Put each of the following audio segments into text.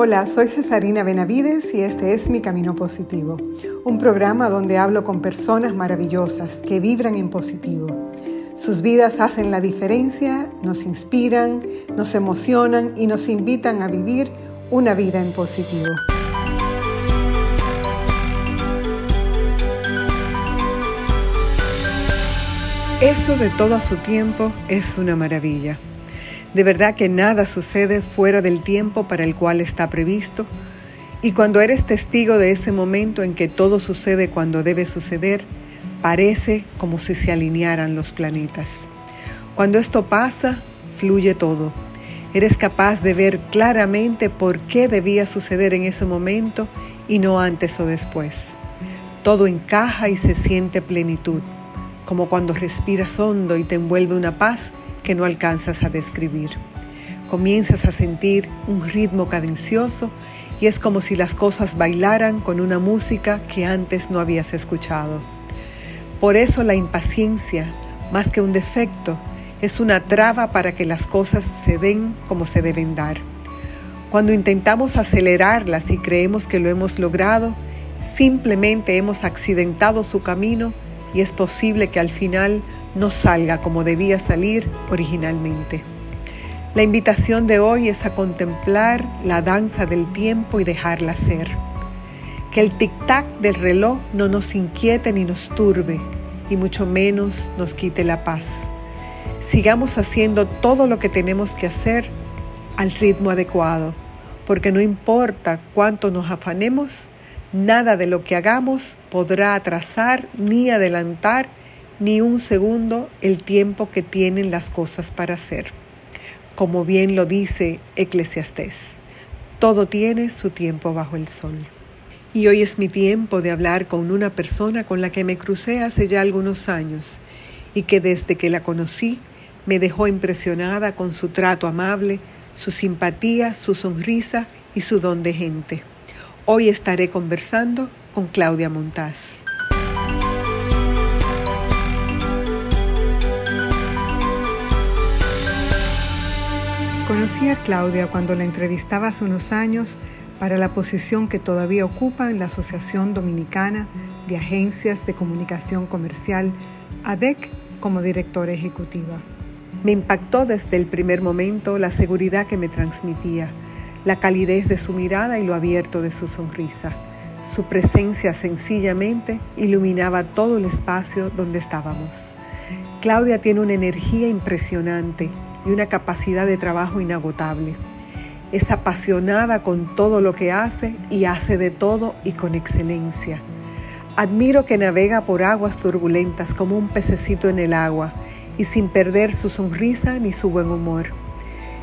Hola, soy Cesarina Benavides y este es Mi Camino Positivo, un programa donde hablo con personas maravillosas que vibran en positivo. Sus vidas hacen la diferencia, nos inspiran, nos emocionan y nos invitan a vivir una vida en positivo. Eso de todo su tiempo es una maravilla. De verdad que nada sucede fuera del tiempo para el cual está previsto. Y cuando eres testigo de ese momento en que todo sucede cuando debe suceder, parece como si se alinearan los planetas. Cuando esto pasa, fluye todo. Eres capaz de ver claramente por qué debía suceder en ese momento y no antes o después. Todo encaja y se siente plenitud como cuando respiras hondo y te envuelve una paz que no alcanzas a describir. Comienzas a sentir un ritmo cadencioso y es como si las cosas bailaran con una música que antes no habías escuchado. Por eso la impaciencia, más que un defecto, es una traba para que las cosas se den como se deben dar. Cuando intentamos acelerarlas y creemos que lo hemos logrado, simplemente hemos accidentado su camino y es posible que al final no salga como debía salir originalmente. La invitación de hoy es a contemplar la danza del tiempo y dejarla ser. Que el tic-tac del reloj no nos inquiete ni nos turbe y mucho menos nos quite la paz. Sigamos haciendo todo lo que tenemos que hacer al ritmo adecuado, porque no importa cuánto nos afanemos, Nada de lo que hagamos podrá atrasar ni adelantar ni un segundo el tiempo que tienen las cosas para hacer. Como bien lo dice Eclesiastés, todo tiene su tiempo bajo el sol. Y hoy es mi tiempo de hablar con una persona con la que me crucé hace ya algunos años y que desde que la conocí me dejó impresionada con su trato amable, su simpatía, su sonrisa y su don de gente. Hoy estaré conversando con Claudia Montaz. Conocí a Claudia cuando la entrevistaba hace unos años para la posición que todavía ocupa en la Asociación Dominicana de Agencias de Comunicación Comercial, ADEC, como directora ejecutiva. Me impactó desde el primer momento la seguridad que me transmitía la calidez de su mirada y lo abierto de su sonrisa. Su presencia sencillamente iluminaba todo el espacio donde estábamos. Claudia tiene una energía impresionante y una capacidad de trabajo inagotable. Es apasionada con todo lo que hace y hace de todo y con excelencia. Admiro que navega por aguas turbulentas como un pececito en el agua y sin perder su sonrisa ni su buen humor.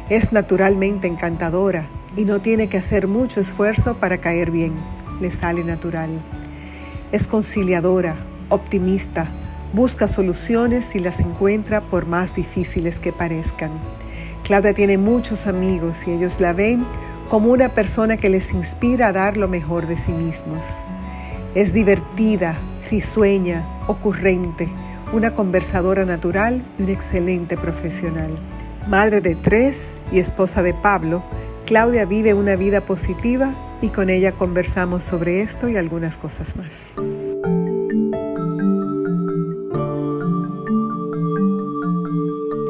Es naturalmente encantadora y no tiene que hacer mucho esfuerzo para caer bien, le sale natural. Es conciliadora, optimista, busca soluciones y las encuentra por más difíciles que parezcan. Claudia tiene muchos amigos y ellos la ven como una persona que les inspira a dar lo mejor de sí mismos. Es divertida, risueña, ocurrente, una conversadora natural y un excelente profesional. Madre de tres y esposa de Pablo, Claudia vive una vida positiva y con ella conversamos sobre esto y algunas cosas más.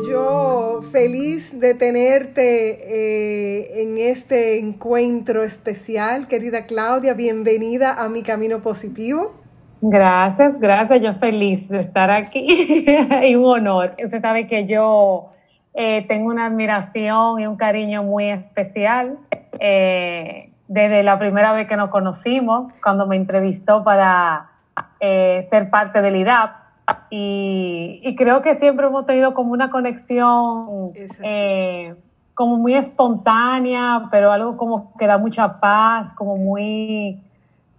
Yo feliz de tenerte eh, en este encuentro especial, querida Claudia, bienvenida a mi camino positivo. Gracias, gracias, yo feliz de estar aquí y un honor. Usted sabe que yo eh, tengo una admiración y un cariño muy especial. Eh, desde la primera vez que nos conocimos, cuando me entrevistó para eh, ser parte del IDAP. Y, creo que siempre hemos tenido como una conexión como muy espontánea, pero algo como que da mucha paz, como muy,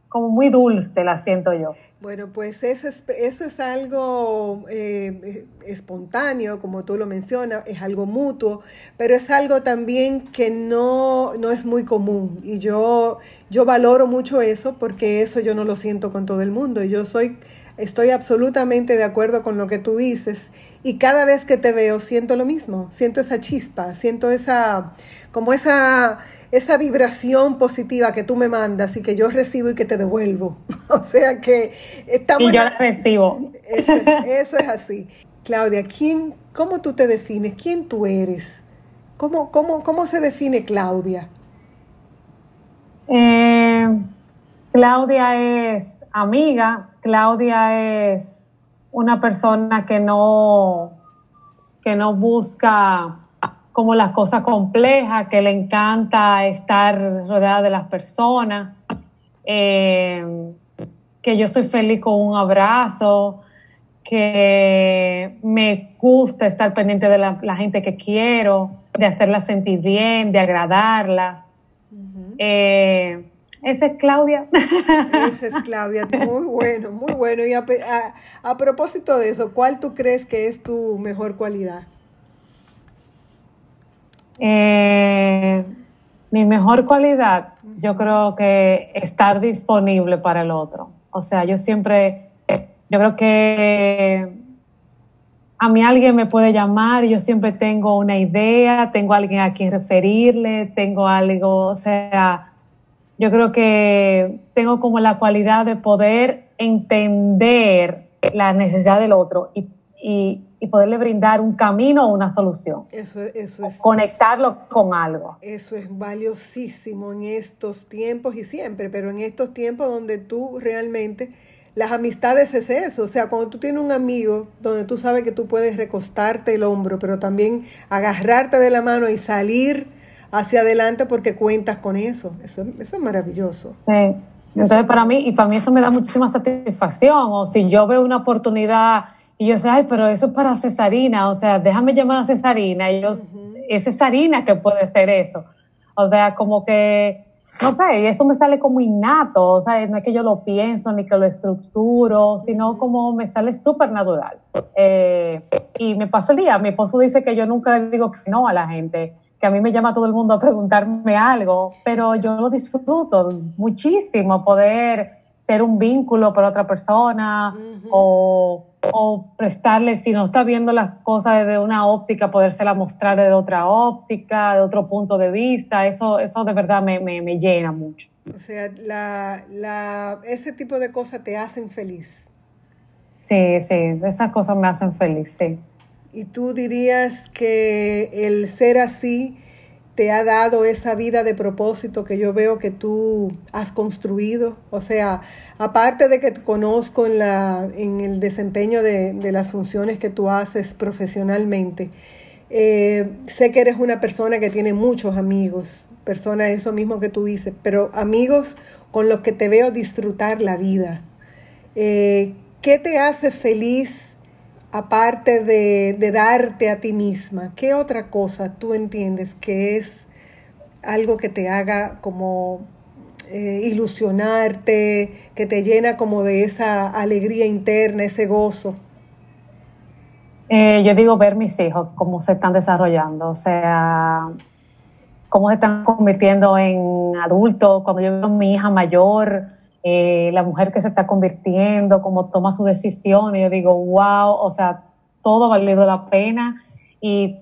como muy dulce, la siento yo. Bueno, pues eso es, eso es algo eh, espontáneo, como tú lo mencionas, es algo mutuo, pero es algo también que no, no es muy común. Y yo, yo valoro mucho eso porque eso yo no lo siento con todo el mundo. Yo soy Estoy absolutamente de acuerdo con lo que tú dices y cada vez que te veo siento lo mismo, siento esa chispa, siento esa como esa esa vibración positiva que tú me mandas y que yo recibo y que te devuelvo. o sea que estamos Y yo la recibo. Eso, es así. Claudia, ¿quién cómo tú te defines? ¿Quién tú eres? ¿Cómo cómo cómo se define Claudia? Eh, Claudia es amiga, Claudia es una persona que no, que no busca como las cosas complejas, que le encanta estar rodeada de las personas, eh, que yo soy feliz con un abrazo, que me gusta estar pendiente de la, gente que quiero, de hacerla sentir bien, de agradarla. Esa es Claudia. Esa es Claudia, muy bueno, muy bueno. Y a, propósito de eso, ¿cuál tú crees que es tu mejor cualidad? Eh, mi mejor cualidad, yo creo que estar disponible para el otro. O sea, yo siempre, yo creo que a mí alguien me puede llamar y yo siempre tengo una idea, tengo alguien a quien referirle, tengo algo, o sea, yo creo que tengo como la cualidad de poder entender la necesidad del otro y, poderle brindar un camino o una solución. Eso, eso es. Conectarlo con algo. Eso es valiosísimo en estos tiempos y siempre, pero en estos tiempos donde tú realmente, las amistades es eso, o sea, cuando tú tienes un amigo donde tú sabes que tú puedes recostarte el hombro, pero también agarrarte de la mano y salir hacia adelante porque cuentas con eso. Eso, eso es maravilloso. Sí. Entonces, para mí, y para mí eso me da muchísima satisfacción. O si yo veo una oportunidad y yo sé, ay, pero eso es para Cesarina, o sea, déjame llamar a Cesarina. Y es Cesarina que puede ser eso. O sea, como que, no sé, eso me sale como innato, o sea, no es que yo lo pienso ni que lo estructuro, sino como me sale súper natural. Eh, y me paso el día, mi esposo dice que yo nunca le digo que no a la gente que a mí me llama todo el mundo a preguntarme algo, pero yo lo disfruto muchísimo poder ser un vínculo para otra persona o, prestarle, si no está viendo las cosas desde una óptica, podérsela mostrar desde otra óptica, de otro punto de vista, eso, eso de verdad me, me, llena mucho. O sea, la, la, ese tipo de cosas te hacen feliz. Sí, sí, esas cosas me hacen feliz, sí. ¿Y tú dirías que el ser así te ha dado esa vida de propósito que yo veo que tú has construido? O sea, aparte de que te conozco en, la, en el desempeño de, las funciones que tú haces profesionalmente, eh, sé que eres una persona que tiene muchos amigos, personas, eso mismo que tú dices, pero amigos con los que te veo disfrutar la vida. Eh, ¿Qué te hace feliz aparte de, darte a ti misma, ¿qué otra cosa tú entiendes que es algo que te haga como eh, ilusionarte, que te llena como de esa alegría interna, ese gozo? Eh, yo digo ver mis hijos, cómo se están desarrollando, o sea, cómo se están convirtiendo en adultos. Cuando yo veo a mi hija mayor, eh, la mujer que se está convirtiendo, cómo toma su decisión, yo digo, wow, o sea, todo valido la pena y,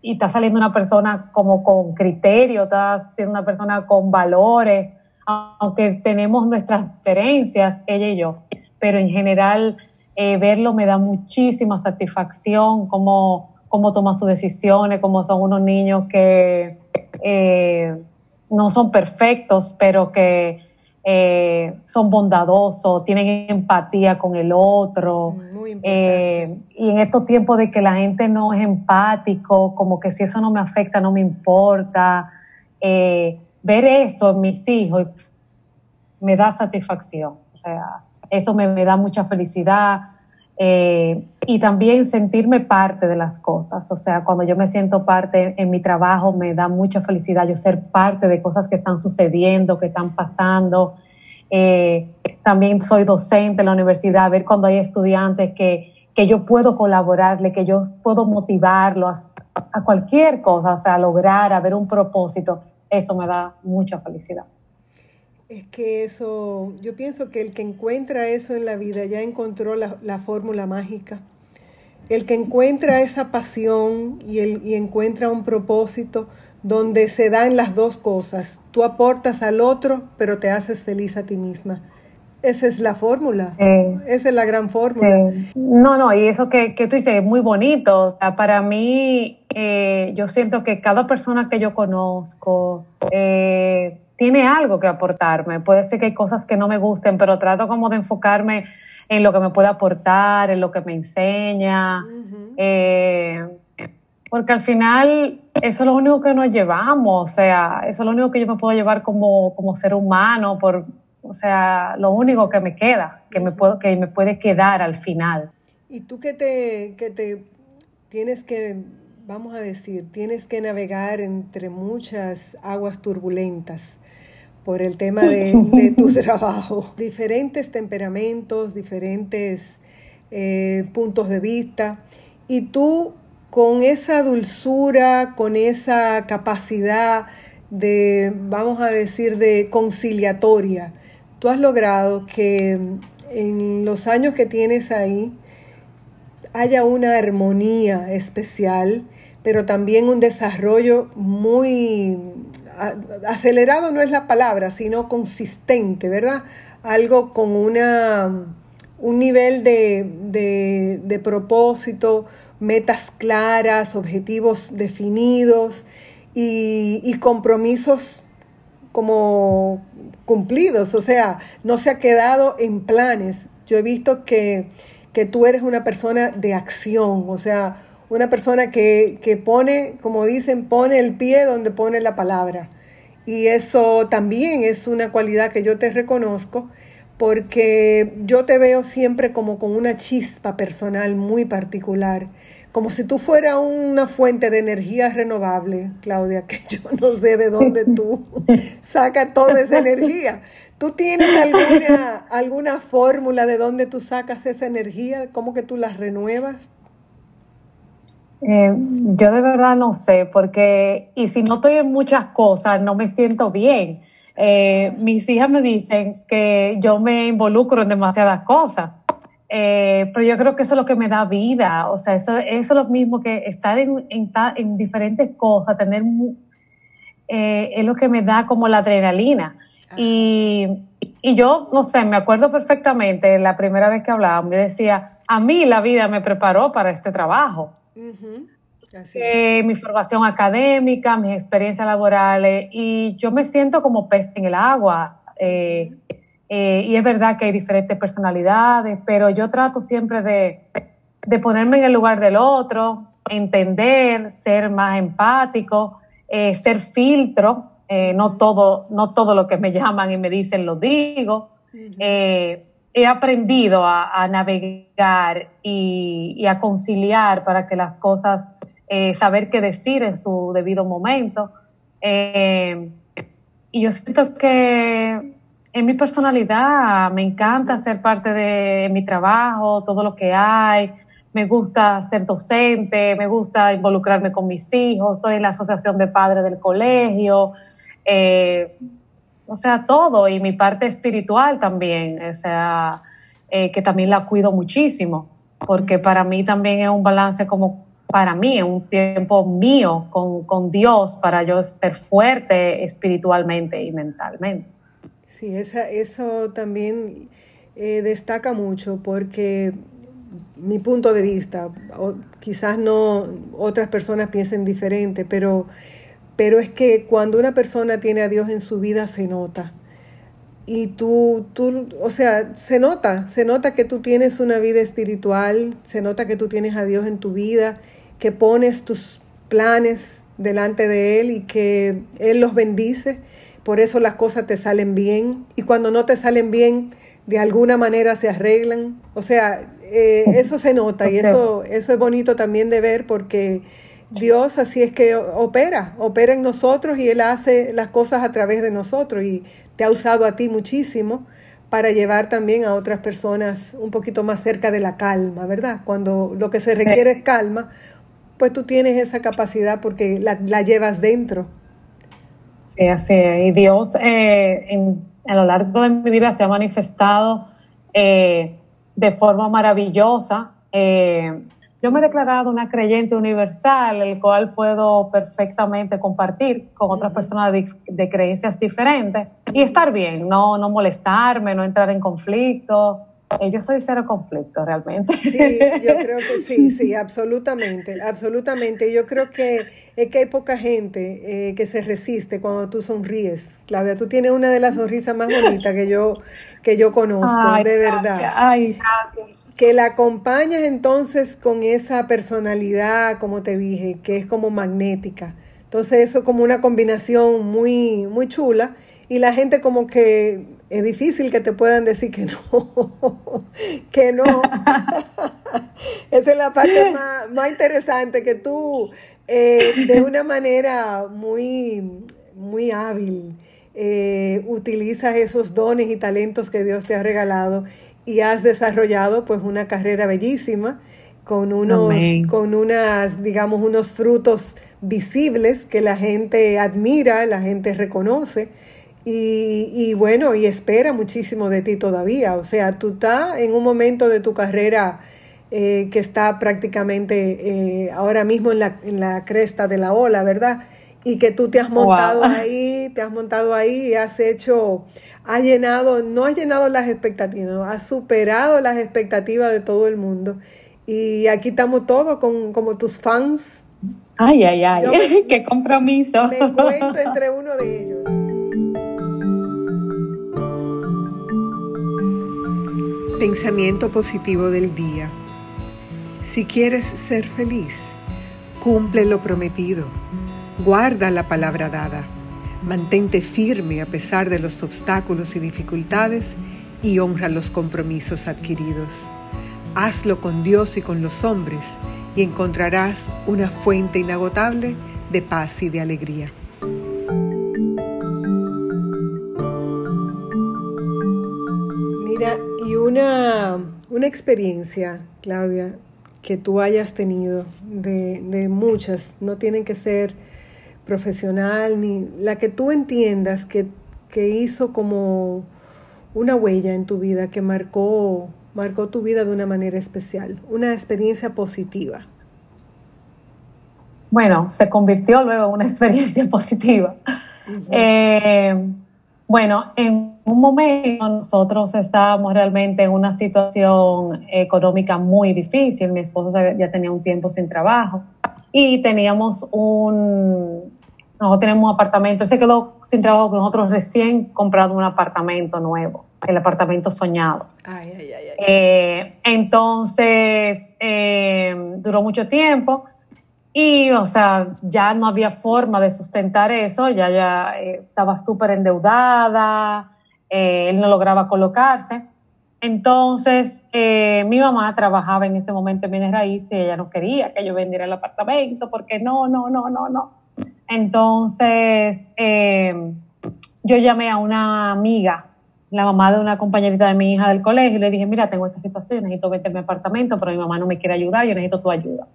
y está saliendo una persona como con criterio, está siendo una persona con valores, aunque tenemos nuestras diferencias, ella y yo, pero en general eh, verlo me da muchísima satisfacción, cómo, cómo toma sus decisiones, cómo son unos niños que eh, no son perfectos, pero que eh, son bondadosos, tienen empatía con el otro. Eh, y en estos tiempos de que la gente no es empático, como que si eso no me afecta, no me importa, eh, ver eso en mis hijos me da satisfacción. O sea, eso me, me da mucha felicidad. Y también sentirme parte de las cosas. O sea, cuando yo me siento parte en mi trabajo, me da mucha felicidad yo ser parte de cosas que están sucediendo, que están pasando. Eh, también soy docente en la universidad, ver cuando hay estudiantes que, que yo puedo colaborarle, que yo puedo motivarlo a, a cualquier cosa, o sea, a lograr, a ver un propósito, eso me da mucha felicidad. Es que eso, yo pienso que el que encuentra eso en la vida ya encontró la, la fórmula mágica. El que encuentra esa pasión y, el, y encuentra un propósito donde se dan las dos cosas. Tú aportas al otro, pero te haces feliz a ti misma. Esa es la fórmula. Esa es la gran fórmula. No, no, y eso que, que tú dices es muy bonito. para mí, eh, yo siento que cada persona que yo conozco, eh, tiene algo que aportarme. Puede ser que hay cosas que no me gusten, pero trato como de enfocarme en lo que me puede aportar, en lo que me enseña. Eh, porque al final eso es lo único que nos llevamos, o sea, eso es lo único que yo me puedo llevar como, como ser humano, por, o sea, lo único que me queda, que me, puedo, que me puede quedar al final. ¿Y tú que te, que te tienes que, vamos a decir, tienes que navegar entre muchas aguas turbulentas? Por el tema de, tu trabajo. Diferentes temperamentos, diferentes eh, puntos de vista. Y tú con esa dulzura, con esa capacidad de, vamos a decir, de conciliatoria, tú has logrado que en los años que tienes ahí haya una armonía especial, pero también un desarrollo muy acelerado no es la palabra, sino consistente, ¿verdad? Algo con una, un nivel de, de, propósito, metas claras, objetivos definidos y, y compromisos como cumplidos, o sea, no se ha quedado en planes. Yo he visto que, que tú eres una persona de acción, o sea, una persona que, que pone, como dicen, pone el pie donde pone la palabra. Y eso también es una cualidad que yo te reconozco porque yo te veo siempre como con una chispa personal muy particular, como si tú fueras una fuente de energía renovable, Claudia, que yo no sé de dónde tú sacas toda esa energía. ¿Tú tienes alguna, alguna fórmula de dónde tú sacas esa energía? ¿Cómo que tú la renuevas? Eh, yo de verdad no sé, porque, y si no estoy en muchas cosas, no me siento bien. Eh, mis hijas me dicen que yo me involucro en demasiadas cosas, eh, pero yo creo que eso es lo que me da vida, o sea, eso, es lo mismo que estar en, en, diferentes cosas, tener, es lo que me da como la adrenalina. Y, y yo, no sé, me acuerdo perfectamente la primera vez que hablábamos, me decía, a mí la vida me preparó para este trabajo. Eh, mi formación académica, mis experiencias laborales, y yo me siento como pez en el agua. Eh, eh, y es verdad que hay diferentes personalidades, pero yo trato siempre de, de ponerme en el lugar del otro, entender, ser más empático, ser filtro. no, todo, no todo lo que me llaman y me dicen lo digo he aprendido a, navegar y, a conciliar para que las cosas, eh, saber qué decir en su debido momento. Eh, y yo siento que en mi personalidad me encanta ser parte de mi trabajo, todo lo que hay. Me gusta ser docente, me gusta involucrarme con mis hijos, estoy en la asociación de padres del colegio. Eh, o sea, todo y mi parte espiritual también, o sea, eh, que también la cuido muchísimo, porque para mí también es un balance como para mí, es un tiempo mío con, con Dios para yo ser fuerte espiritualmente y mentalmente. Sí, esa, eso también eh, destaca mucho porque mi punto de vista, quizás no otras personas piensen diferente, pero pero es que cuando una persona tiene a Dios en su vida se nota. Y tú, tú, o sea, se nota, se nota que tú tienes una vida espiritual, se nota que tú tienes a Dios en tu vida, que pones tus planes delante de Él y que Él los bendice. Por eso las cosas te salen bien. Y cuando no te salen bien, de alguna manera se arreglan. O sea, eh, eso se nota y eso, eso es bonito también de ver porque Dios así es que opera, opera en nosotros y Él hace las cosas a través de nosotros y te ha usado a ti muchísimo para llevar también a otras personas un poquito más cerca de la calma, ¿verdad? Cuando lo que se requiere es calma, pues tú tienes esa capacidad porque la, llevas dentro. Sí, así es. Y Dios eh, en, a lo largo de mi vida se ha manifestado eh, de forma maravillosa. Eh, yo me he declarado una creyente universal, el cual puedo perfectamente compartir con otras personas de, creencias diferentes y estar bien, no, no molestarme, no entrar en conflicto. Eh, yo soy cero conflicto realmente. Sí, yo creo que sí, sí, absolutamente, absolutamente. Yo creo que es que hay poca gente eh, que se resiste cuando tú sonríes. Claudia, tú tienes una de las sonrisas más bonitas que yo, que yo conozco, de verdad. Ay, gracias que la acompañas entonces con esa personalidad, como te dije, que es como magnética. Entonces eso es como una combinación muy, muy chula y la gente como que es difícil que te puedan decir que no, que no. Esa es la parte más, interesante, que tú eh, de una manera muy, muy hábil eh, utilizas esos dones y talentos que Dios te ha regalado y has desarrollado pues una carrera bellísima con unos, con unas, digamos, unos frutos visibles que la gente admira, la gente reconoce y, y, bueno, y espera muchísimo de ti todavía. O sea, tú estás en un momento de tu carrera eh, que está prácticamente eh, ahora mismo en la, en la cresta de la ola, ¿verdad? Y que tú te has montado ahí, te has montado ahí y has hecho, has llenado, no has llenado las expectativas, no, has superado las expectativas de todo el mundo. Y aquí estamos todos con, como tus fans. Ay, ay, ay, qué compromiso. Me cuento entre uno de ellos. Pensamiento positivo del día. Si quieres ser feliz, cumple lo prometido. Guarda la palabra dada. Mantente firme a pesar de los obstáculos y dificultades y honra los compromisos adquiridos. Hazlo con Dios y con los hombres y encontrarás una fuente inagotable de paz y de alegría. Mira, y una, una experiencia, Claudia, que tú hayas tenido, de, de muchas, no tienen que ser profesional, ni la que tú entiendas que, hizo como una huella en tu vida, que marcó, marcó tu vida de una manera especial, una experiencia positiva. Bueno, se convirtió luego en una experiencia positiva. Eh, bueno, en un momento nosotros estábamos realmente en una situación económica muy difícil. Mi esposo ya tenía un tiempo sin trabajo y teníamos un, nosotros tenemos un apartamento, él se quedó sin trabajo con nosotros recién comprado un apartamento nuevo, el apartamento soñado. Ay, ay, ay, eh, entonces, eh, duró mucho tiempo y, o sea, ya no había forma de sustentar eso, ya, ya eh, estaba súper endeudada, él no lograba colocarse. Entonces, eh, mi mamá trabajaba en ese momento en bienes raíces y ella no quería que yo vendiera el apartamento porque no, no, no, no, no. Entonces, eh, yo llamé a una amiga, la mamá de una compañerita de mi hija del colegio, y le dije, mira, tengo esta situación, necesito vender mi apartamento, pero mi mamá no me quiere ayudar, yo necesito tu ayuda.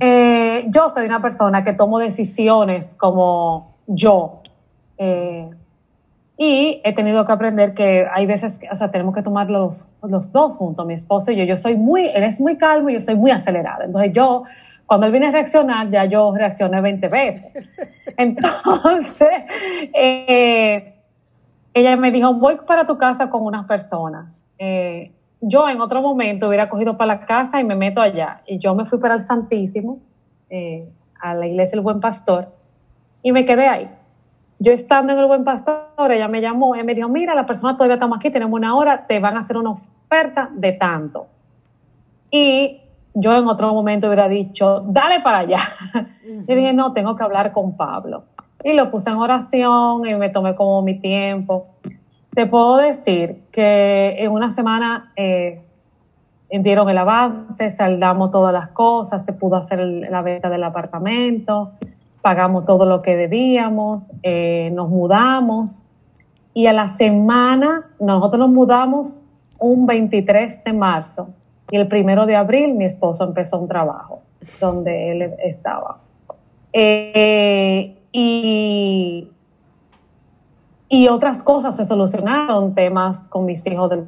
Eh, yo soy una persona que tomo decisiones como yo. Y he tenido que aprender que hay veces, o sea, tenemos que tomar los, los dos juntos, mi esposo y yo. Yo soy muy, él es muy calmo y yo soy muy acelerada. Entonces yo, cuando él viene a reaccionar, ya yo reaccioné 20 veces. Entonces, eh, ella me dijo, voy para tu casa con unas personas. Eh, yo en otro momento hubiera cogido para la casa y me meto allá. Y yo me fui para el Santísimo, eh, a la iglesia del Buen Pastor, y me quedé ahí. Yo estando en el Buen Pastor, ella me llamó y me dijo, mira, la persona todavía estamos aquí, tenemos una hora, te van a hacer una oferta de tanto. Y yo en otro momento hubiera dicho, dale para allá. Y dije, no, tengo que hablar con Pablo. Y lo puse en oración y me tomé como mi tiempo. Te puedo decir que en una semana eh, dieron el avance, saldamos todas las cosas, se pudo hacer la venta del apartamento, pagamos todo lo que debíamos, eh, nos mudamos y a la semana nosotros nos mudamos un 23 de marzo y el primero de abril mi esposo empezó un trabajo donde él estaba. Eh, y, y otras cosas se solucionaron, temas con mis hijos del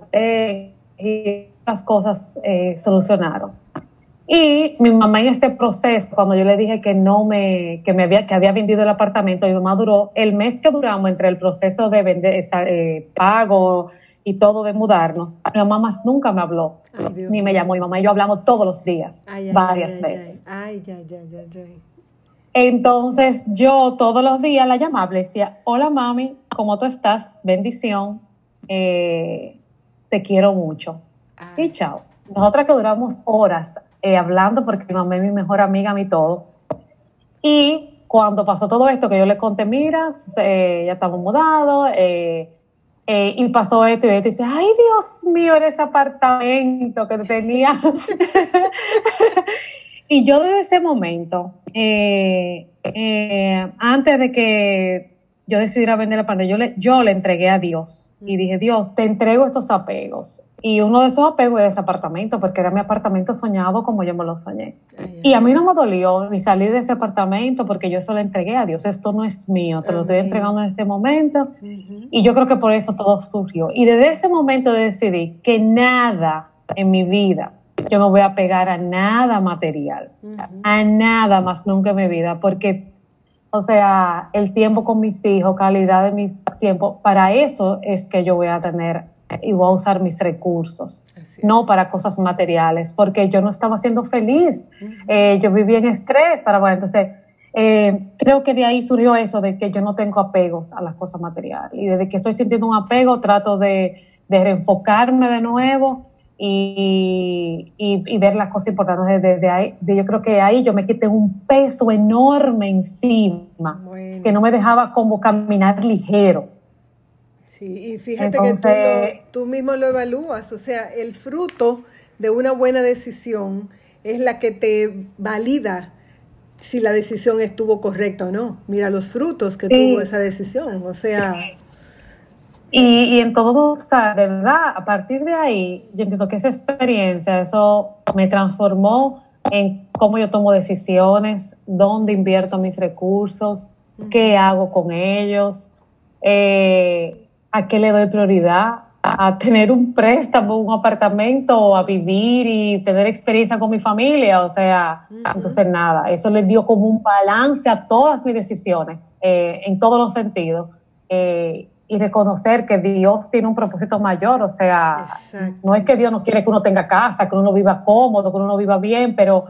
y otras cosas eh, solucionaron. Y mi mamá en este proceso, cuando yo le dije que no me, que me había, que había vendido el apartamento, mi mamá duró el mes que duramos entre el proceso de vender, eh, pago y todo de mudarnos. Mi mamá más nunca me habló, ni me llamó. Mi mamá y yo hablamos todos los días, varias veces. Ay, ay, ay, Entonces yo todos los días la llamaba, le decía, hola mami, ¿cómo tú estás? Bendición, eh, te quiero mucho. Y chao. Nosotras que duramos horas eh, hablando porque mi mamá es mi mejor amiga, mi todo. Y cuando pasó todo esto, que yo le conté, mira, eh, ya estamos mudados, eh, y pasó esto, y dice, ay Dios mío, era ese apartamento que tenía. y yo desde ese momento, antes de que yo decidiera vender la pantalla, yo le, yo le entregué a Dios y dije, Dios, te entrego estos apegos. Y uno de esos apegos era este apartamento, porque era mi apartamento soñado como yo me lo soñé. y a mí no me dolió ni salir de ese apartamento porque yo eso le entregué a Dios. Esto no es mío, te lo estoy entregando en este momento. Y yo creo que por eso todo surgió. Y desde ese momento decidí que nada en mi vida, yo me voy a pegar a nada material, a nada más nunca en mi vida, porque, o sea, el tiempo con mis hijos, calidad de mi tiempo, para eso es que yo voy a tener y voy a usar mis recursos, no para cosas materiales, porque yo no estaba siendo feliz. Eh, yo vivía en estrés para bueno, entonces eh, creo que de ahí surgió eso de que yo no tengo apegos a las cosas materiales y desde que estoy sintiendo un apego trato de, de reenfocarme de nuevo y, y, ver las cosas importantes desde ahí. yo creo que ahí yo me quité un peso enorme encima que no me dejaba como caminar ligero. Sí, y fíjate que tú, mismo lo evalúas, o sea, el fruto de una buena decisión es la que te valida si la decisión estuvo correcta o no. Mira los frutos que tuvo esa decisión, o sea... Y, y, en todo, o sea, de verdad, a partir de ahí, yo entiendo que esa experiencia, eso me transformó en cómo yo tomo decisiones, dónde invierto mis recursos, qué hago con ellos. Eh, ¿a qué le doy prioridad? A tener un préstamo, un apartamento, a vivir y tener experiencia con mi familia. O sea, entonces nada, eso le dio como un balance a todas mis decisiones, eh, en todos los sentidos. Eh, y reconocer que Dios tiene un propósito mayor, o sea, no es que Dios no quiere que uno tenga casa, que uno viva cómodo, que uno viva bien, pero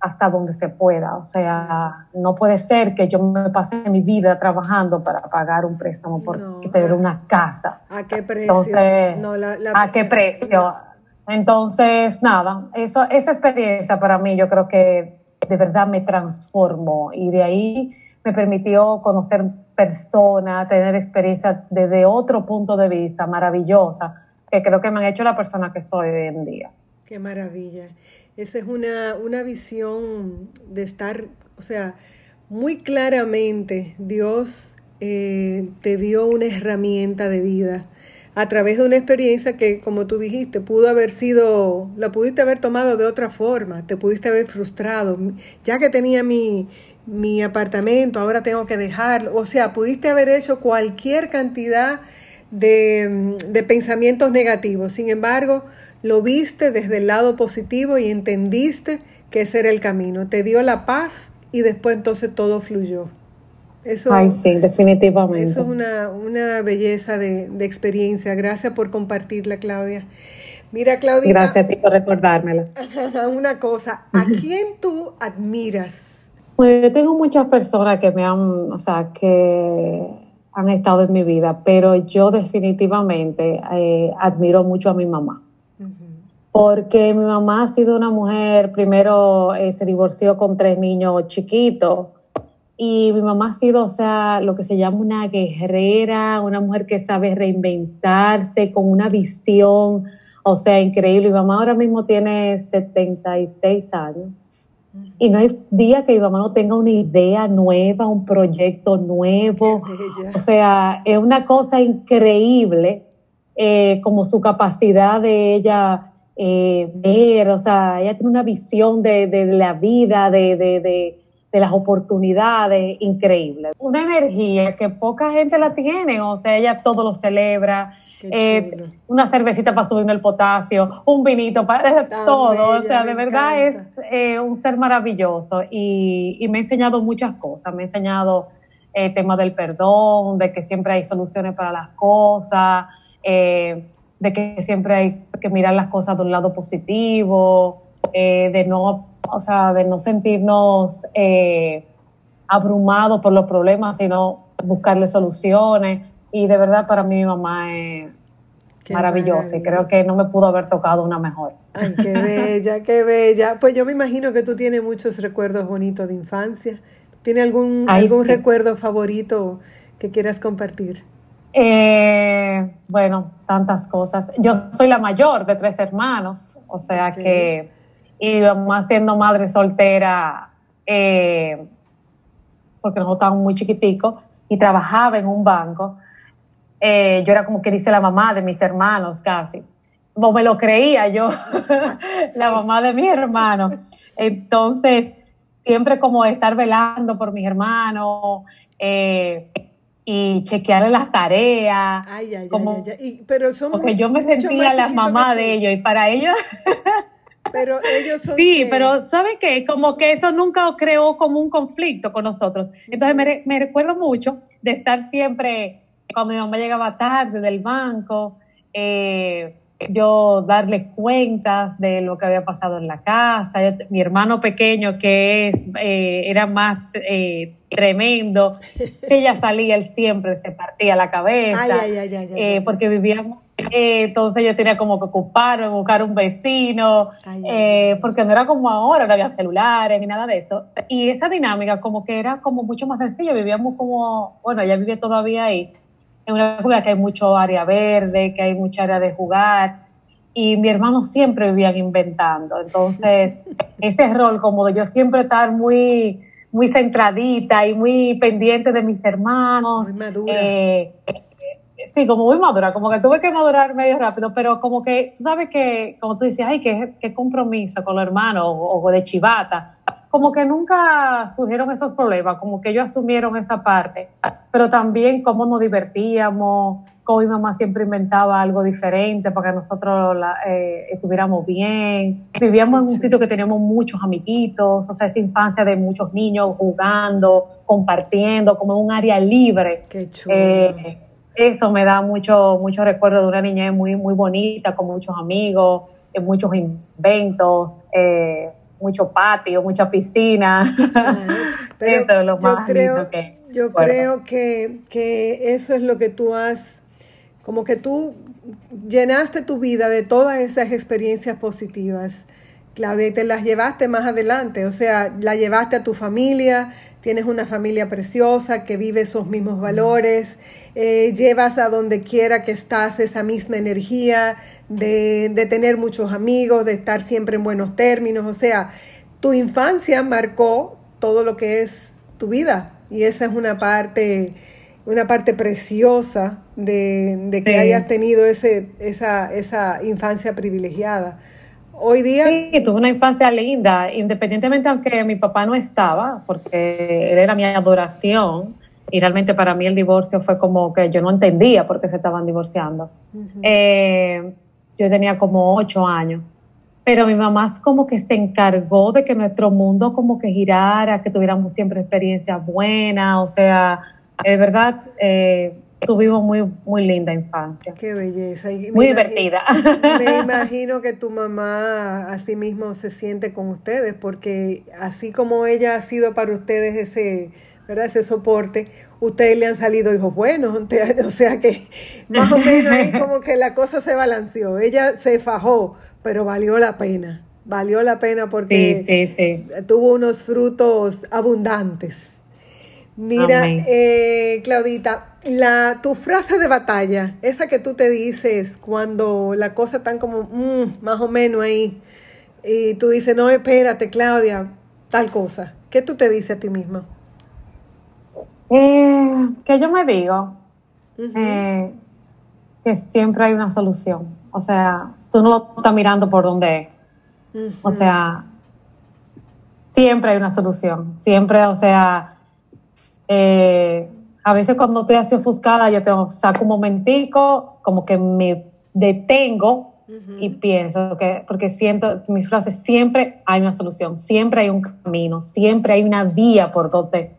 hasta donde se pueda. O sea, no puede ser que yo me pase mi vida trabajando para pagar un préstamo por tener una casa. ¿A qué precio? Entonces, ¿a qué precio? Entonces, nada, eso, esa experiencia para mí yo creo que de verdad me transformó y de ahí me permitió conocer personas, tener experiencia desde otro punto de vista maravillosa, que creo que me han hecho la persona que soy hoy en día. Qué maravilla. Esa es una, una visión de estar, o sea, muy claramente Dios eh, te dio una herramienta de vida a través de una experiencia que, como tú dijiste, pudo haber sido, la pudiste haber tomado de otra forma, te pudiste haber frustrado, ya que tenía mi, mi apartamento, ahora tengo que dejarlo, o sea, pudiste haber hecho cualquier cantidad de, de pensamientos negativos, sin embargo, lo viste desde el lado positivo y entendiste que ese era el camino. Te dio la paz y después entonces todo fluyó. Eso, Ay, sí, definitivamente. Eso es una, belleza de, experiencia. Gracias por compartirla, Claudia. Mira, Claudia. Gracias a ti por recordármela. Una cosa, ¿a quién tú admiras? Pues yo tengo muchas personas que me han, o sea, que han estado en mi vida, pero yo definitivamente eh, admiro mucho a mi mamá porque mi mamá ha sido una mujer, primero eh, se divorció con tres niños chiquitos, y mi mamá ha sido, o sea, lo que se llama una guerrera, una mujer que sabe reinventarse, con una visión, O sea, increíble. Mi mamá ahora mismo tiene 76 años. Y no hay día que mi mamá no tenga una idea nueva, un proyecto nuevo. O sea, es una cosa increíble eh, como su capacidad de ella eh, ver, o sea, ella tiene una visión de, la vida, de, de, las oportunidades increíble. Una energía que poca gente la tiene, o sea, ella todo lo celebra. Eh, una cervecita para subirme el potasio, un vinito para todo, o sea, de verdad es eh, un ser maravilloso y, y, me ha enseñado muchas cosas, me ha enseñado el tema del perdón, de que siempre hay soluciones para las cosas, eh, de que siempre hay que mirar las cosas de un lado positivo, eh, de no, o sea, de no sentirnos eh, abrumados por los problemas, sino buscarle soluciones. Y de verdad para mí mi mamá es maravillosa y creo que no me pudo haber tocado una mejor. Ay, qué bella, qué bella. Pues yo me imagino que tú tienes muchos recuerdos bonitos de infancia. ¿Tiene algún, algún recuerdo favorito que quieras compartir? Eh, bueno, tantas cosas. Yo soy la mayor de tres hermanos, o sea que, más siendo madre soltera, eh, porque nosotros estábamos muy chiquiticos, y trabajaba en un banco. Eh, yo era como que dice la mamá de mis hermanos casi. No me lo creía yo, la mamá de mis hermanos. Entonces, siempre como estar velando por mis hermanos, eh, y chequearle las tareas. Ay, ay, como, ay, pero son porque yo me sentía la mamá de ellos y para ellos... pero ellos son... Sí, pero ¿sabes qué? Como que eso nunca creó como un conflicto con nosotros. Entonces me, me recuerdo mucho de estar siempre, cuando mi mamá llegaba tarde del banco, eh, yo darle cuentas de lo que había pasado en la casa. mi hermano pequeño, que es, eh, era más eh, tremendo, ella salía, él siempre se partía la cabeza, eh, porque vivíamos, entonces yo tenía como que ocuparme, buscar un vecino, porque no era como ahora, no había celulares ni nada de eso. Y esa dinámica como que era como mucho más sencillo, vivíamos como, bueno, ella vive todavía ahí, en una época que hay mucho área verde, que hay mucha área de jugar, y mi hermano siempre vivían inventando. Entonces, ese rol como de yo siempre estar muy, muy centradita y muy pendiente de mis hermanos. Muy madura. Eh, sí, como muy madura, como que tuve que madurar medio rápido, pero como que, tú sabes que, como tú dices, ay, qué, qué compromiso con los hermanos o, o de chivata como que nunca surgieron esos problemas, como que ellos asumieron esa parte, pero también cómo nos divertíamos, cómo mi mamá siempre inventaba algo diferente para que nosotros eh, estuviéramos bien. Vivíamos en un sitio que teníamos muchos amiguitos, o sea, esa infancia de muchos niños jugando, compartiendo, como un área libre. Qué chulo. Eh, eso me da mucho, mucho recuerdo de una niñez muy, muy bonita, con muchos amigos, muchos inventos. Eh, mucho patio, mucha piscina. pero eso es lo más yo creo, que, yo creo que, que eso es lo que tú has, como que tú llenaste tu vida de todas esas experiencias positivas. Claudia, y te las llevaste más adelante, o sea, la llevaste a tu familia, tienes una familia preciosa que vive esos mismos valores, eh, llevas a donde quiera que estás esa misma energía de, de tener muchos amigos, de estar siempre en buenos términos, o sea, tu infancia marcó todo lo que es tu vida y esa es una parte una parte preciosa de, que hayas tenido ese, esa, esa infancia privilegiada. Hoy día... Sí, tuve una infancia linda, independientemente aunque mi papá no estaba, porque él era mi adoración, y realmente para mí el divorcio fue como que yo no entendía por qué se estaban divorciando. Eh, yo tenía como ocho años, pero mi mamá como que se encargó de que nuestro mundo como que girara, que tuviéramos siempre experiencias buenas, o sea, es verdad... Eh, tuvimos muy, muy linda infancia. Qué belleza. muy divertida. Me imagino que tu mamá así mismo se siente con ustedes, porque así como ella ha sido para ustedes ese, ¿verdad? ese soporte, ustedes le han salido hijos buenos, o sea que más o menos ahí como que la cosa se balanceó. Ella se fajó, pero valió la pena. Valió la pena porque tuvo unos frutos abundantes. Mira, eh, Claudita, la, tu frase de batalla, esa que tú te dices cuando la cosa está como mm, más o menos ahí, y tú dices, no, espérate, Claudia, tal cosa. ¿Qué tú te dices a ti misma? Eh, que yo me digo eh, que siempre hay una solución. O sea, tú no estás mirando por dónde es. O sea, siempre hay una solución. Siempre, o sea, eh, a veces cuando estoy así ofuscada, yo tengo, saco un momentico, como que me detengo y pienso que, porque siento, mis frases, siempre hay una solución, siempre hay un camino, siempre hay una vía por donde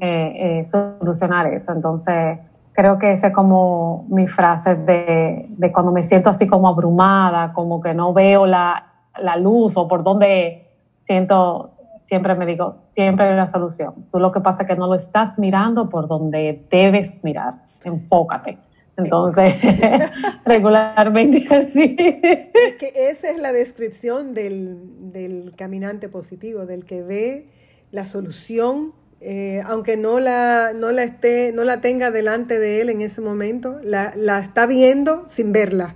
eh, eh, solucionar eso. Entonces, creo que esa es como mi frase de, de, cuando me siento así como abrumada, como que no veo la, la luz o por donde siento siempre me digo, siempre hay una solución. Tú lo que pasa es que no lo estás mirando por donde debes mirar. Enfócate. Entonces, regularmente así. que esa es la descripción del, del, caminante positivo, del que ve la solución, eh, aunque no la, no, la esté, no la tenga delante de él en ese momento, la, la está viendo sin verla.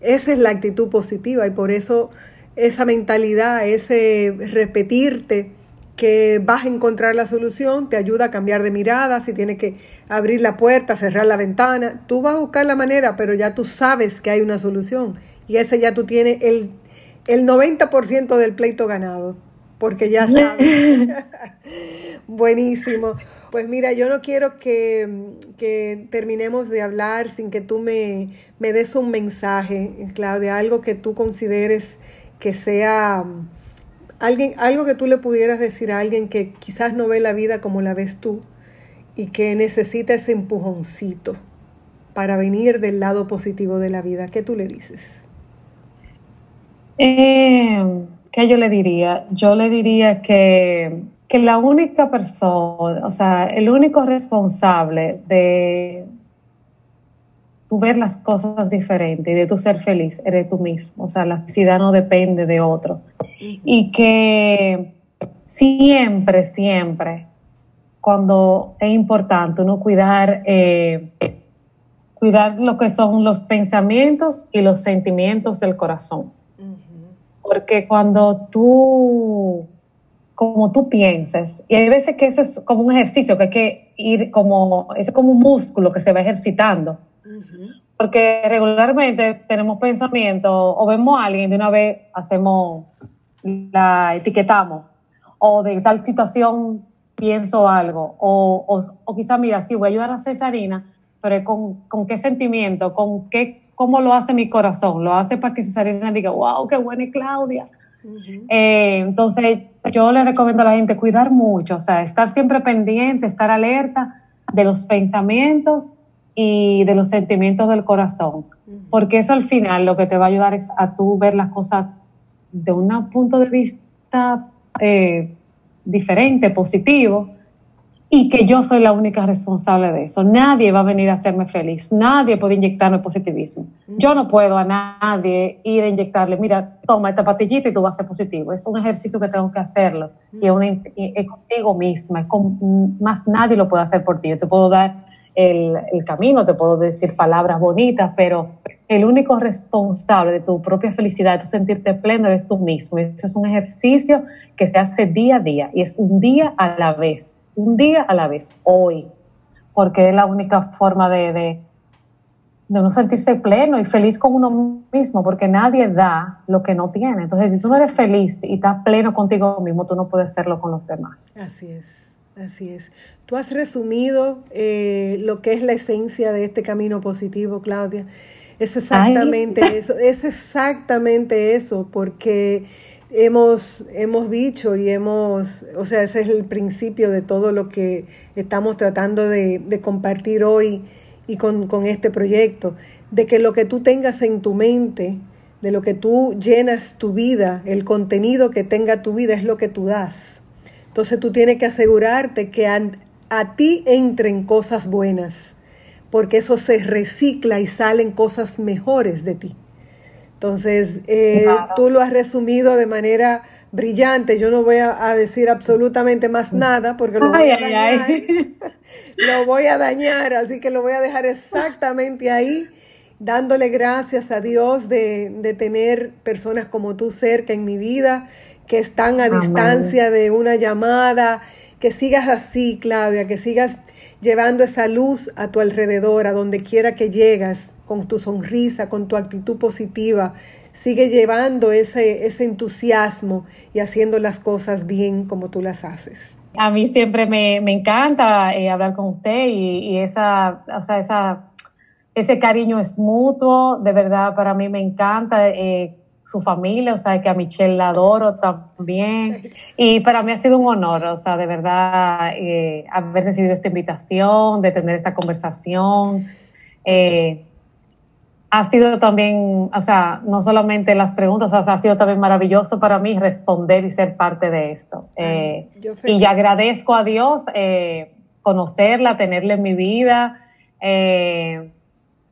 Esa es la actitud positiva y por eso esa mentalidad, ese repetirte que vas a encontrar la solución, te ayuda a cambiar de mirada, si tienes que abrir la puerta, cerrar la ventana, tú vas a buscar la manera, pero ya tú sabes que hay una solución y ese ya tú tienes el, el 90% del pleito ganado, porque ya sabes. Buenísimo. Pues mira, yo no quiero que, que, terminemos de hablar sin que tú me, me des un mensaje, Claudia, algo que tú consideres que sea alguien, algo que tú le pudieras decir a alguien que quizás no ve la vida como la ves tú y que necesita ese empujoncito para venir del lado positivo de la vida. ¿Qué tú le dices? Eh, ¿Qué yo le diría? Yo le diría que, que la única persona, o sea, el único responsable de, tú ver las cosas diferentes y de tu ser feliz, eres tú mismo. O sea, la felicidad no depende de otro. Y que siempre, siempre, cuando es importante uno cuidar, eh, cuidar lo que son los pensamientos y los sentimientos del corazón. Porque cuando tú, como tú pienses, y hay veces que eso es como un ejercicio, que hay que ir como, es como un músculo que se va ejercitando porque regularmente tenemos pensamientos o vemos a alguien de una vez hacemos la etiquetamos o de tal situación pienso algo o, o, o quizás mira sí voy a ayudar a Cesarina pero con, con qué sentimiento con qué cómo lo hace mi corazón lo hace para que Cesarina diga wow qué buena es Claudia eh, entonces yo le recomiendo a la gente cuidar mucho o sea estar siempre pendiente estar alerta de los pensamientos y de los sentimientos del corazón, porque eso al final lo que te va a ayudar es a tú ver las cosas de un punto de vista eh, diferente, positivo, y que yo soy la única responsable de eso. Nadie va a venir a hacerme feliz, nadie puede inyectarme positivismo. Yo no puedo a nadie ir a inyectarle, mira, toma esta patillita y tú vas a ser positivo. Es un ejercicio que tengo que hacerlo y es, contigo misma, es con, más nadie lo puede hacer por ti. Yo te puedo dar el, camino, te puedo decir palabras bonitas, pero el único responsable de tu propia felicidad, de sentirte pleno, eres tú mismo. Ese es un ejercicio que se hace día a día y es un día a la vez, un día a la vez, hoy, porque es la única forma de, de, de uno sentirse pleno y feliz con uno mismo, porque nadie da lo que no tiene. Entonces, si tú no eres feliz y estás pleno contigo mismo, tú no puedes serlo con los demás. Así es. Así es. Tú has resumido eh, lo que es la esencia de este camino positivo, Claudia. Es exactamente eso, es exactamente eso, porque hemos, hemos dicho y hemos, o sea, ese es el principio de todo lo que estamos tratando de, compartir hoy y con, con este proyecto, de que lo que tú tengas en tu mente, de lo que tú llenas tu vida, el contenido que tenga tu vida es lo que tú das. Entonces tú tienes que asegurarte que a, ti entren cosas buenas, porque eso se recicla y salen cosas mejores de ti. Entonces, eh, tú lo has resumido de manera brillante. Yo no voy a, decir absolutamente más nada porque lo voy a dañar. lo voy a dañar, así que lo voy a dejar exactamente ahí, dándole gracias a Dios de, de tener personas como tú cerca en mi vida, que están a distancia de una llamada, que sigas así, Claudia, que sigas llevando esa luz a tu alrededor, a donde quiera que llegas, con tu sonrisa, con tu actitud positiva. Sigue llevando ese, ese entusiasmo y haciendo las cosas bien como tú las haces. A mí siempre me, encanta eh, hablar con usted y, esa, o sea, esa, ese cariño es mutuo, de verdad para mí me encanta. Eh, su familia, o sea, que a Michelle la adoro también. Y para mí ha sido un honor, o sea, de verdad, eh, haber recibido esta invitación, de tener esta conversación. Eh, ha sido también, o sea, no solamente las preguntas, o sea, ha sido también maravilloso para mí responder y ser parte de esto. Eh, y agradezco a Dios conocerla, tenerla en mi vida,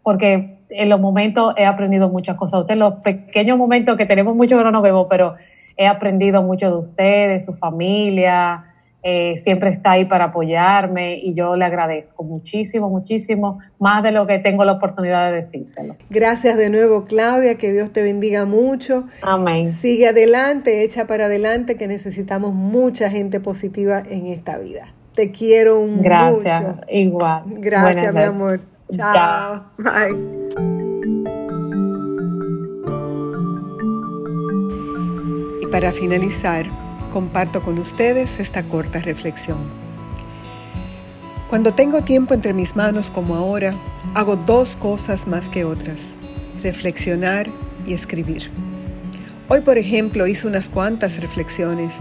porque en los momentos he aprendido muchas cosas. Usted, en los pequeños momentos que tenemos mucho que no nos vemos, pero he aprendido mucho de usted, de su familia. Eh, siempre está ahí para apoyarme y yo le agradezco muchísimo, muchísimo, más de lo que tengo la oportunidad de decírselo. Gracias de nuevo, Claudia, que Dios te bendiga mucho. Amén. Sigue adelante, echa para adelante, que necesitamos mucha gente positiva en esta vida. Te quiero mucho. Gracias, igual. Gracias, mi amor. Chao. Bye. Y para finalizar, comparto con ustedes esta corta reflexión. Cuando tengo tiempo entre mis manos como ahora, hago dos cosas más que otras, reflexionar y escribir. Hoy, por ejemplo, hice unas cuantas reflexiones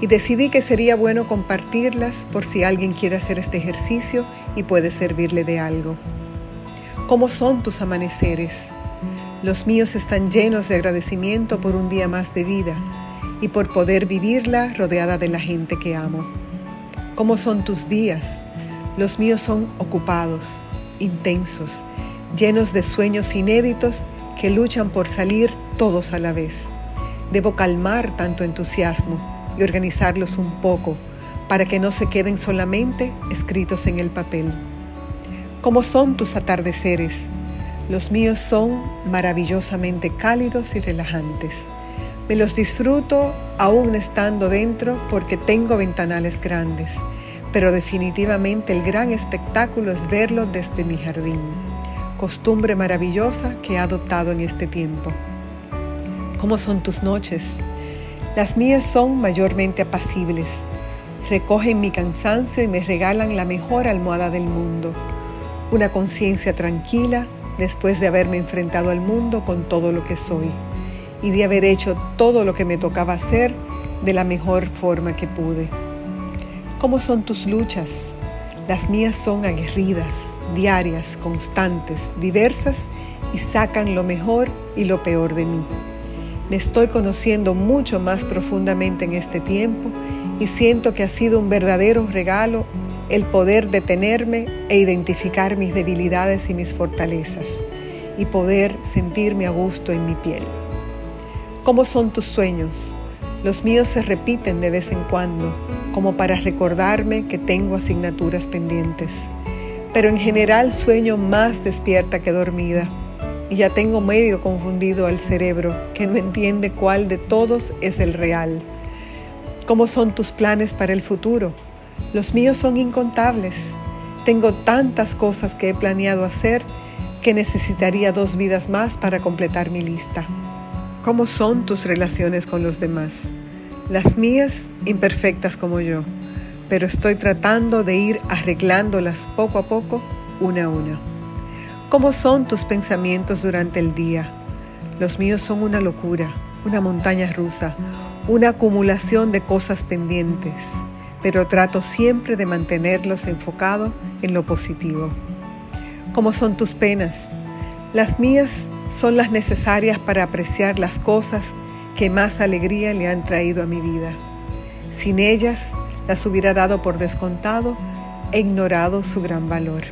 y decidí que sería bueno compartirlas por si alguien quiere hacer este ejercicio y puede servirle de algo. ¿Cómo son tus amaneceres? Los míos están llenos de agradecimiento por un día más de vida y por poder vivirla rodeada de la gente que amo. ¿Cómo son tus días? Los míos son ocupados, intensos, llenos de sueños inéditos que luchan por salir todos a la vez. Debo calmar tanto entusiasmo y organizarlos un poco para que no se queden solamente escritos en el papel. ¿Cómo son tus atardeceres? Los míos son maravillosamente cálidos y relajantes. Me los disfruto aún estando dentro porque tengo ventanales grandes, pero definitivamente el gran espectáculo es verlo desde mi jardín, costumbre maravillosa que he adoptado en este tiempo. ¿Cómo son tus noches? Las mías son mayormente apacibles. Recogen mi cansancio y me regalan la mejor almohada del mundo una conciencia tranquila después de haberme enfrentado al mundo con todo lo que soy y de haber hecho todo lo que me tocaba hacer de la mejor forma que pude. ¿Cómo son tus luchas? Las mías son aguerridas, diarias, constantes, diversas y sacan lo mejor y lo peor de mí. Me estoy conociendo mucho más profundamente en este tiempo y siento que ha sido un verdadero regalo el poder detenerme e identificar mis debilidades y mis fortalezas y poder sentirme a gusto en mi piel. ¿Cómo son tus sueños? Los míos se repiten de vez en cuando, como para recordarme que tengo asignaturas pendientes. Pero en general sueño más despierta que dormida y ya tengo medio confundido al cerebro que no entiende cuál de todos es el real. ¿Cómo son tus planes para el futuro? Los míos son incontables. Tengo tantas cosas que he planeado hacer que necesitaría dos vidas más para completar mi lista. ¿Cómo son tus relaciones con los demás? Las mías imperfectas como yo, pero estoy tratando de ir arreglándolas poco a poco, una a una. ¿Cómo son tus pensamientos durante el día? Los míos son una locura, una montaña rusa, una acumulación de cosas pendientes pero trato siempre de mantenerlos enfocados en lo positivo. ¿Cómo son tus penas? Las mías son las necesarias para apreciar las cosas que más alegría le han traído a mi vida. Sin ellas, las hubiera dado por descontado e ignorado su gran valor.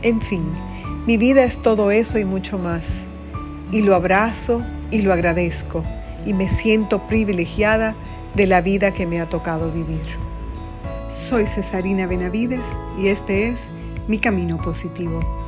En fin, mi vida es todo eso y mucho más, y lo abrazo y lo agradezco, y me siento privilegiada de la vida que me ha tocado vivir. Soy Cesarina Benavides y este es Mi Camino Positivo.